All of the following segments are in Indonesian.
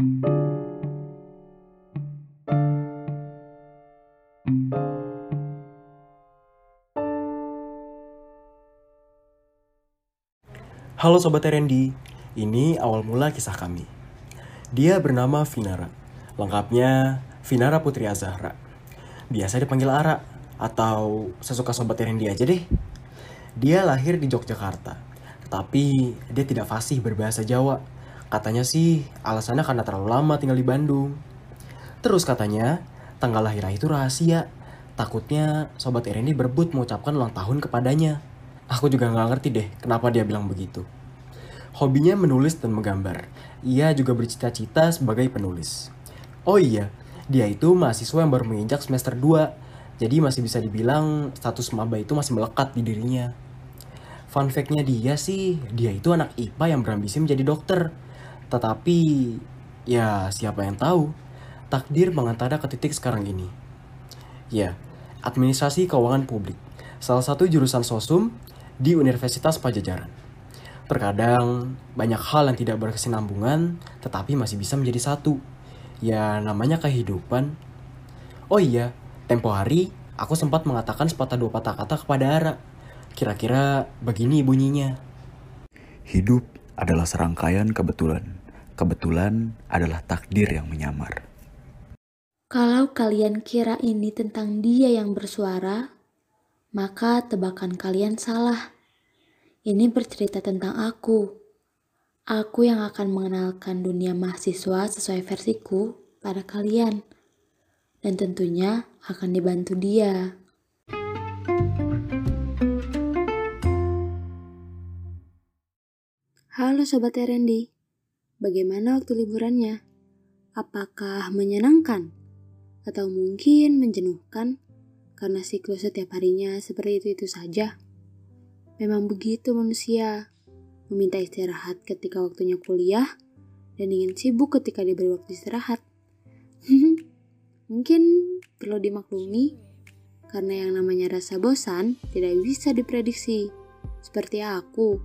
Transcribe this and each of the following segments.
Halo Sobat Randy, ini awal mula kisah kami. Dia bernama Vinara, lengkapnya Vinara Putri Azahra. Biasa dipanggil Ara, atau sesuka Sobat Randy aja deh. Dia lahir di Yogyakarta, tetapi dia tidak fasih berbahasa Jawa. Katanya sih alasannya karena terlalu lama tinggal di Bandung. Terus katanya, tanggal lahirnya itu rahasia. Takutnya Sobat Randy berebut mengucapkan ulang tahun kepadanya. Aku juga nggak ngerti deh kenapa dia bilang begitu. Hobinya menulis dan menggambar. Ia juga bercita-cita sebagai penulis. Oh iya, dia itu mahasiswa yang baru menginjak semester 2. Jadi masih bisa dibilang status maba itu masih melekat di dirinya. Fun fact-nya dia sih, dia itu anak IPA yang berambisi menjadi dokter. Tetapi, ya siapa yang tahu, takdir mengantarnya ke titik sekarang ini. Ya, administrasi keuangan publik. Salah satu jurusan sosum di Universitas Pajajaran. Terkadang banyak hal yang tidak berkesinambungan tetapi masih bisa menjadi satu. Ya namanya kehidupan. Oh iya, tempo hari aku sempat mengatakan sepatah dua patah kata kepada Ara. Kira-kira begini bunyinya. Hidup adalah serangkaian kebetulan. Kebetulan adalah takdir yang menyamar. Kalau kalian kira ini tentang dia yang bersuara, maka tebakan kalian salah. Ini bercerita tentang aku. Aku yang akan mengenalkan dunia mahasiswa sesuai versiku pada kalian. Dan tentunya akan dibantu dia. Halo Sobat Randy, bagaimana waktu liburannya? Apakah menyenangkan? Atau mungkin menjenuhkan? karena siklus setiap harinya seperti itu-itu saja. Memang begitu manusia, meminta istirahat ketika waktunya kuliah, dan ingin sibuk ketika diberi waktu istirahat. Mungkin perlu dimaklumi, karena yang namanya rasa bosan tidak bisa diprediksi. Seperti aku,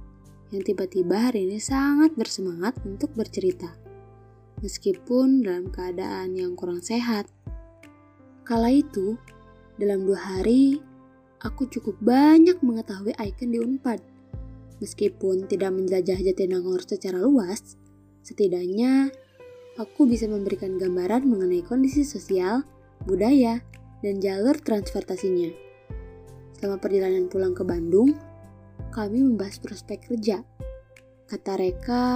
yang tiba-tiba hari ini sangat bersemangat untuk bercerita. Meskipun dalam keadaan yang kurang sehat. Kala itu, dalam dua hari, aku cukup banyak mengetahui icon di Unpad. Meskipun tidak menjajah Jatinangor secara luas, setidaknya aku bisa memberikan gambaran mengenai kondisi sosial, budaya, dan jalur transportasinya. Selama perjalanan pulang ke Bandung, kami membahas prospek kerja. Kata Reka,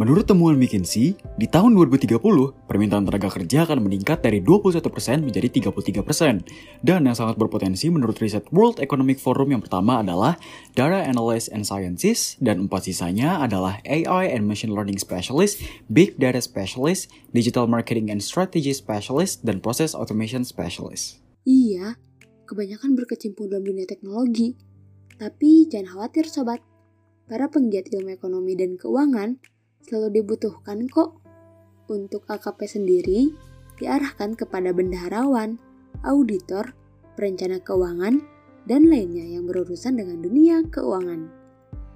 Menurut temuan McKinsey, di tahun 2030, permintaan tenaga kerja akan meningkat dari 21% menjadi 33%. Dan yang sangat berpotensi menurut riset World Economic Forum yang pertama adalah Data Analyst and Scientist, dan empat sisanya adalah AI and Machine Learning Specialist, Big Data Specialist, Digital Marketing and Strategy Specialist, dan Process Automation Specialist. Iya, kebanyakan berkecimpung dalam dunia teknologi. Tapi jangan khawatir sobat, para penggiat ilmu ekonomi dan keuangan selalu dibutuhkan kok. Untuk AKP sendiri diarahkan kepada bendaharawan, auditor, perencana keuangan, dan lainnya yang berurusan dengan dunia keuangan.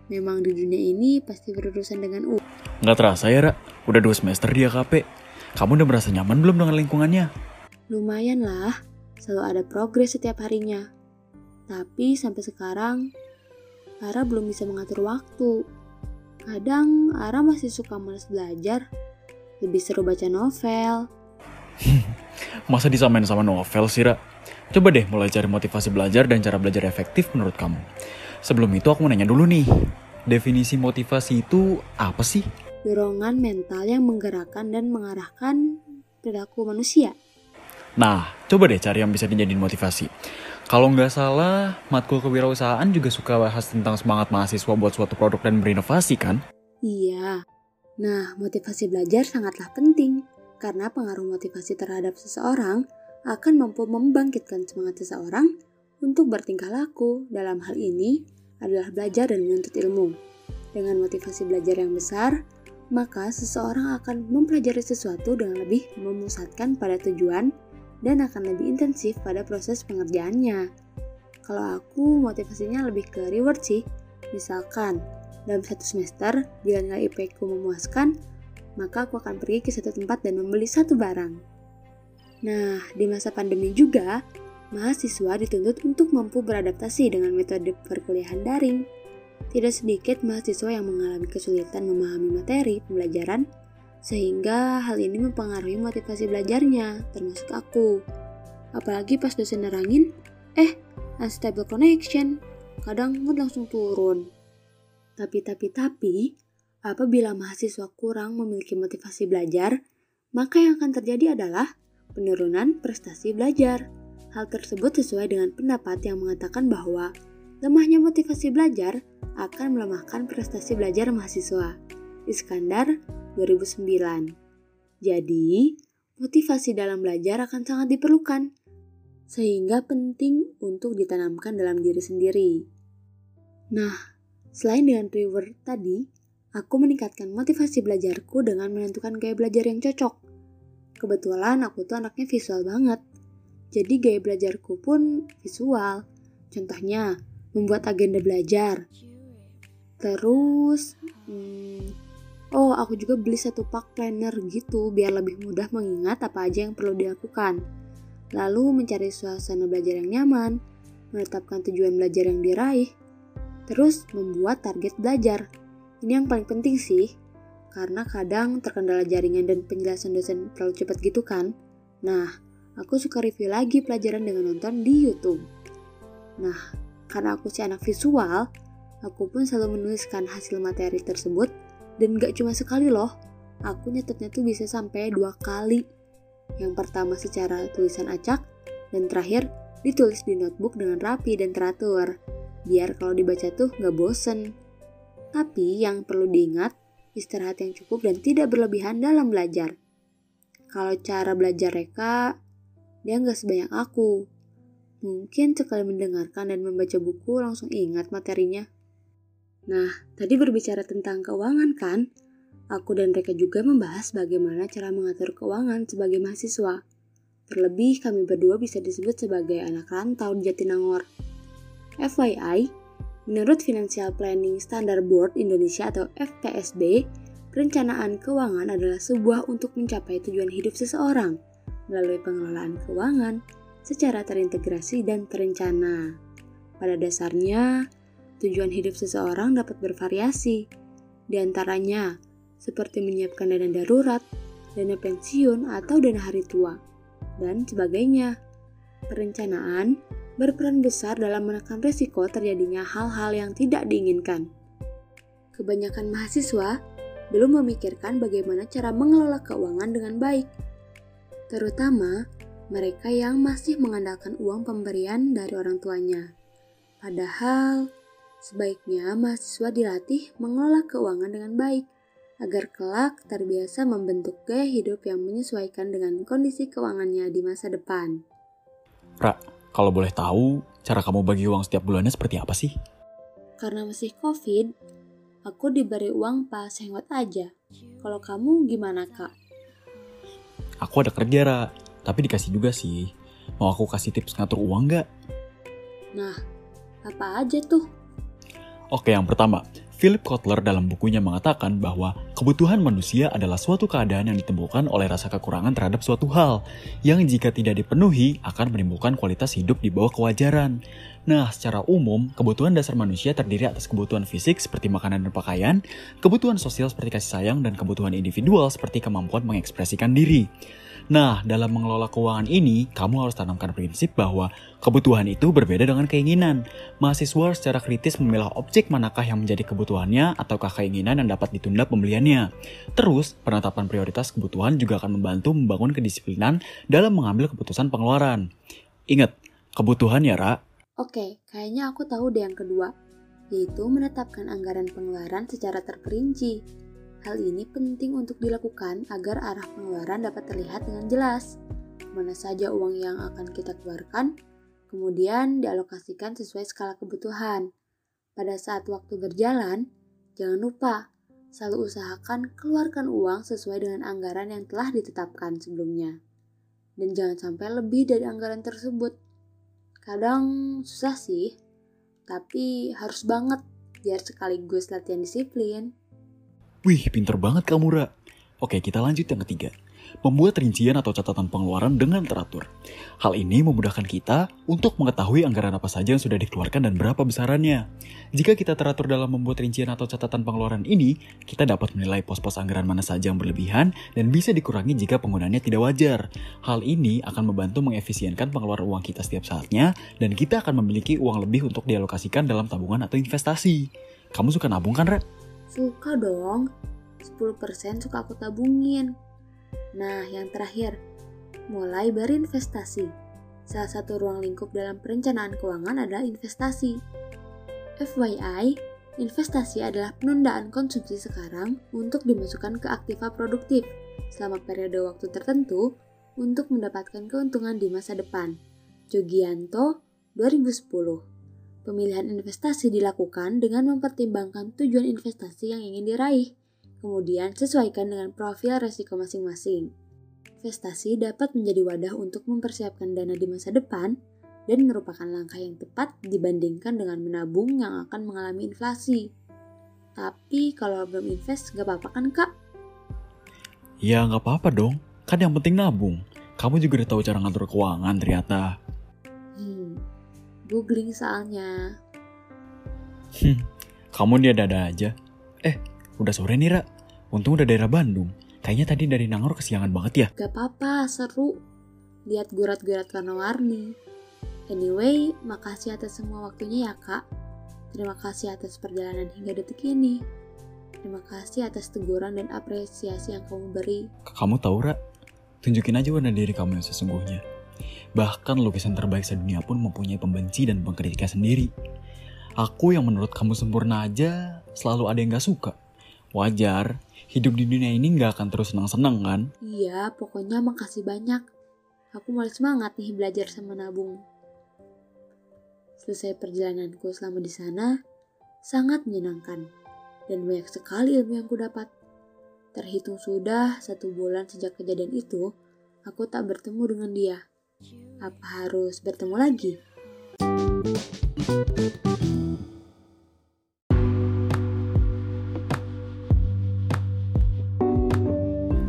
Memang di dunia ini pasti berurusan dengan uang. Nggak terasa ya, Ra? Udah dua semester di AKP. Kamu udah merasa nyaman belum dengan lingkungannya? Lumayan lah, selalu ada progres setiap harinya. Tapi sampai sekarang, Lara belum bisa mengatur waktu. Kadang Ara masih suka males belajar, lebih seru baca novel. Masa disamain sama novel sih, Ra? Coba deh mulai cari motivasi belajar dan cara belajar efektif menurut kamu. Sebelum itu aku mau nanya dulu nih, definisi motivasi itu apa sih? Dorongan mental yang menggerakkan dan mengarahkan perilaku manusia. Nah, coba deh cari yang bisa dijadiin motivasi. Kalau nggak salah, matkul kewirausahaan juga suka bahas tentang semangat mahasiswa buat suatu produk dan berinovasi kan? Iya. Nah, motivasi belajar sangatlah penting karena pengaruh motivasi terhadap seseorang akan mampu membangkitkan semangat seseorang untuk bertingkah laku. Dalam hal ini adalah belajar dan menuntut ilmu. Dengan motivasi belajar yang besar, maka seseorang akan mempelajari sesuatu dengan lebih memusatkan pada tujuan dan akan lebih intensif pada proses pengerjaannya. Kalau aku motivasinya lebih ke reward sih. Misalkan, dalam satu semester, bila nilai IP ku memuaskan, maka aku akan pergi ke satu tempat dan membeli satu barang. Nah, di masa pandemi juga, mahasiswa dituntut untuk mampu beradaptasi dengan metode perkuliahan daring. Tidak sedikit mahasiswa yang mengalami kesulitan memahami materi pembelajaran, sehingga hal ini mempengaruhi motivasi belajarnya, termasuk aku. Apalagi pas dosen nerangin, eh, unstable connection, kadang mood langsung turun. Tapi, tapi, tapi, apabila mahasiswa kurang memiliki motivasi belajar, maka yang akan terjadi adalah penurunan prestasi belajar. Hal tersebut sesuai dengan pendapat yang mengatakan bahwa lemahnya motivasi belajar akan melemahkan prestasi belajar mahasiswa. Iskandar 2009. Jadi, motivasi dalam belajar akan sangat diperlukan, sehingga penting untuk ditanamkan dalam diri sendiri. Nah, selain dengan reward tadi, aku meningkatkan motivasi belajarku dengan menentukan gaya belajar yang cocok. Kebetulan aku tuh anaknya visual banget, jadi gaya belajarku pun visual. Contohnya, membuat agenda belajar. Terus, hmm, oh aku juga beli satu pak planner gitu biar lebih mudah mengingat apa aja yang perlu dilakukan lalu mencari suasana belajar yang nyaman, menetapkan tujuan belajar yang diraih, terus membuat target belajar. Ini yang paling penting sih, karena kadang terkendala jaringan dan penjelasan dosen terlalu cepat gitu kan. Nah, aku suka review lagi pelajaran dengan nonton di YouTube. Nah, karena aku si anak visual, aku pun selalu menuliskan hasil materi tersebut dan gak cuma sekali loh, aku nyetetnya tuh bisa sampai dua kali yang pertama secara tulisan acak, dan terakhir ditulis di notebook dengan rapi dan teratur, biar kalau dibaca tuh nggak bosen. Tapi yang perlu diingat, istirahat yang cukup dan tidak berlebihan dalam belajar. Kalau cara belajar Reka, dia nggak sebanyak aku. Mungkin sekali mendengarkan dan membaca buku langsung ingat materinya. Nah, tadi berbicara tentang keuangan kan? Aku dan mereka juga membahas bagaimana cara mengatur keuangan sebagai mahasiswa. Terlebih kami berdua bisa disebut sebagai anak rantau di Jatinangor. FYI, menurut Financial Planning Standard Board Indonesia atau FPSB, perencanaan keuangan adalah sebuah untuk mencapai tujuan hidup seseorang melalui pengelolaan keuangan secara terintegrasi dan terencana. Pada dasarnya, tujuan hidup seseorang dapat bervariasi, di antaranya seperti menyiapkan dana darurat, dana pensiun atau dana hari tua, dan sebagainya. Perencanaan berperan besar dalam menekan risiko terjadinya hal-hal yang tidak diinginkan. Kebanyakan mahasiswa belum memikirkan bagaimana cara mengelola keuangan dengan baik, terutama mereka yang masih mengandalkan uang pemberian dari orang tuanya. Padahal, sebaiknya mahasiswa dilatih mengelola keuangan dengan baik agar kelak terbiasa membentuk gaya hidup yang menyesuaikan dengan kondisi keuangannya di masa depan. Ra, kalau boleh tahu, cara kamu bagi uang setiap bulannya seperti apa sih? Karena masih COVID, aku diberi uang pas hangout aja. Kalau kamu gimana, Kak? Aku ada kerja, Ra. Tapi dikasih juga sih. Mau aku kasih tips ngatur uang nggak? Nah, apa aja tuh? Oke, yang pertama, Philip Kotler dalam bukunya mengatakan bahwa kebutuhan manusia adalah suatu keadaan yang ditemukan oleh rasa kekurangan terhadap suatu hal, yang jika tidak dipenuhi akan menimbulkan kualitas hidup di bawah kewajaran. Nah, secara umum, kebutuhan dasar manusia terdiri atas kebutuhan fisik seperti makanan dan pakaian, kebutuhan sosial seperti kasih sayang, dan kebutuhan individual seperti kemampuan mengekspresikan diri. Nah, dalam mengelola keuangan ini, kamu harus tanamkan prinsip bahwa kebutuhan itu berbeda dengan keinginan. Mahasiswa secara kritis memilah objek manakah yang menjadi kebutuhannya ataukah keinginan yang dapat ditunda pembeliannya. Terus, penetapan prioritas kebutuhan juga akan membantu membangun kedisiplinan dalam mengambil keputusan pengeluaran. Ingat, kebutuhan ya, Ra. Oke, kayaknya aku tahu deh yang kedua, yaitu menetapkan anggaran pengeluaran secara terperinci. Hal ini penting untuk dilakukan agar arah pengeluaran dapat terlihat dengan jelas. Mana saja uang yang akan kita keluarkan, kemudian dialokasikan sesuai skala kebutuhan. Pada saat waktu berjalan, jangan lupa selalu usahakan keluarkan uang sesuai dengan anggaran yang telah ditetapkan sebelumnya. Dan jangan sampai lebih dari anggaran tersebut. Kadang susah sih, tapi harus banget biar sekaligus latihan disiplin. Wih, pinter banget kamu, Ra. Oke, kita lanjut yang ketiga. Membuat rincian atau catatan pengeluaran dengan teratur. Hal ini memudahkan kita untuk mengetahui anggaran apa saja yang sudah dikeluarkan dan berapa besarannya. Jika kita teratur dalam membuat rincian atau catatan pengeluaran ini, kita dapat menilai pos-pos anggaran mana saja yang berlebihan dan bisa dikurangi jika penggunaannya tidak wajar. Hal ini akan membantu mengefisienkan pengeluaran uang kita setiap saatnya dan kita akan memiliki uang lebih untuk dialokasikan dalam tabungan atau investasi. Kamu suka nabung kan, Ra? Suka dong. 10% suka aku tabungin. Nah, yang terakhir, mulai berinvestasi. Salah satu ruang lingkup dalam perencanaan keuangan adalah investasi. FYI, investasi adalah penundaan konsumsi sekarang untuk dimasukkan ke aktiva produktif selama periode waktu tertentu untuk mendapatkan keuntungan di masa depan. Jogianto, 2010 Pemilihan investasi dilakukan dengan mempertimbangkan tujuan investasi yang ingin diraih, kemudian sesuaikan dengan profil resiko masing-masing. Investasi dapat menjadi wadah untuk mempersiapkan dana di masa depan dan merupakan langkah yang tepat dibandingkan dengan menabung yang akan mengalami inflasi. Tapi kalau belum invest gak apa-apa kan kak? Ya nggak apa-apa dong, kan yang penting nabung. Kamu juga udah tahu cara ngatur keuangan ternyata. Googling soalnya. Hmm, kamu dia dada aja. Eh, udah sore nih, Ra. Untung udah daerah Bandung. Kayaknya tadi dari Nangor kesiangan banget ya. Gak apa-apa, seru. Lihat gurat-gurat warna-warni. Anyway, makasih atas semua waktunya ya kak. Terima kasih atas perjalanan hingga detik ini. Terima kasih atas teguran dan apresiasi yang kamu beri. Kamu tahu, Ra? Tunjukin aja warna diri kamu yang sesungguhnya. Bahkan lukisan terbaik sedunia pun mempunyai pembenci dan pengkritiknya sendiri. Aku yang menurut kamu sempurna aja, selalu ada yang gak suka. Wajar, hidup di dunia ini gak akan terus senang-senang kan? Iya, pokoknya makasih banyak. Aku mulai semangat nih belajar sama nabung. Selesai perjalananku selama di sana, sangat menyenangkan. Dan banyak sekali ilmu yang ku dapat. Terhitung sudah satu bulan sejak kejadian itu, aku tak bertemu dengan dia. Apa harus bertemu lagi?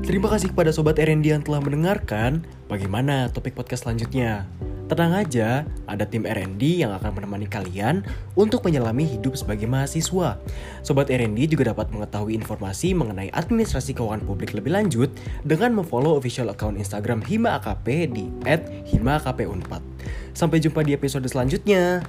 Terima kasih kepada Sobat R&D yang telah mendengarkan bagaimana topik podcast selanjutnya. Tenang aja, ada tim R&D yang akan menemani kalian untuk menyelami hidup sebagai mahasiswa. Sobat R&D juga dapat mengetahui informasi mengenai administrasi keuangan publik lebih lanjut dengan memfollow official account Instagram Hima AKP di @himaakpunpad. Sampai jumpa di episode selanjutnya.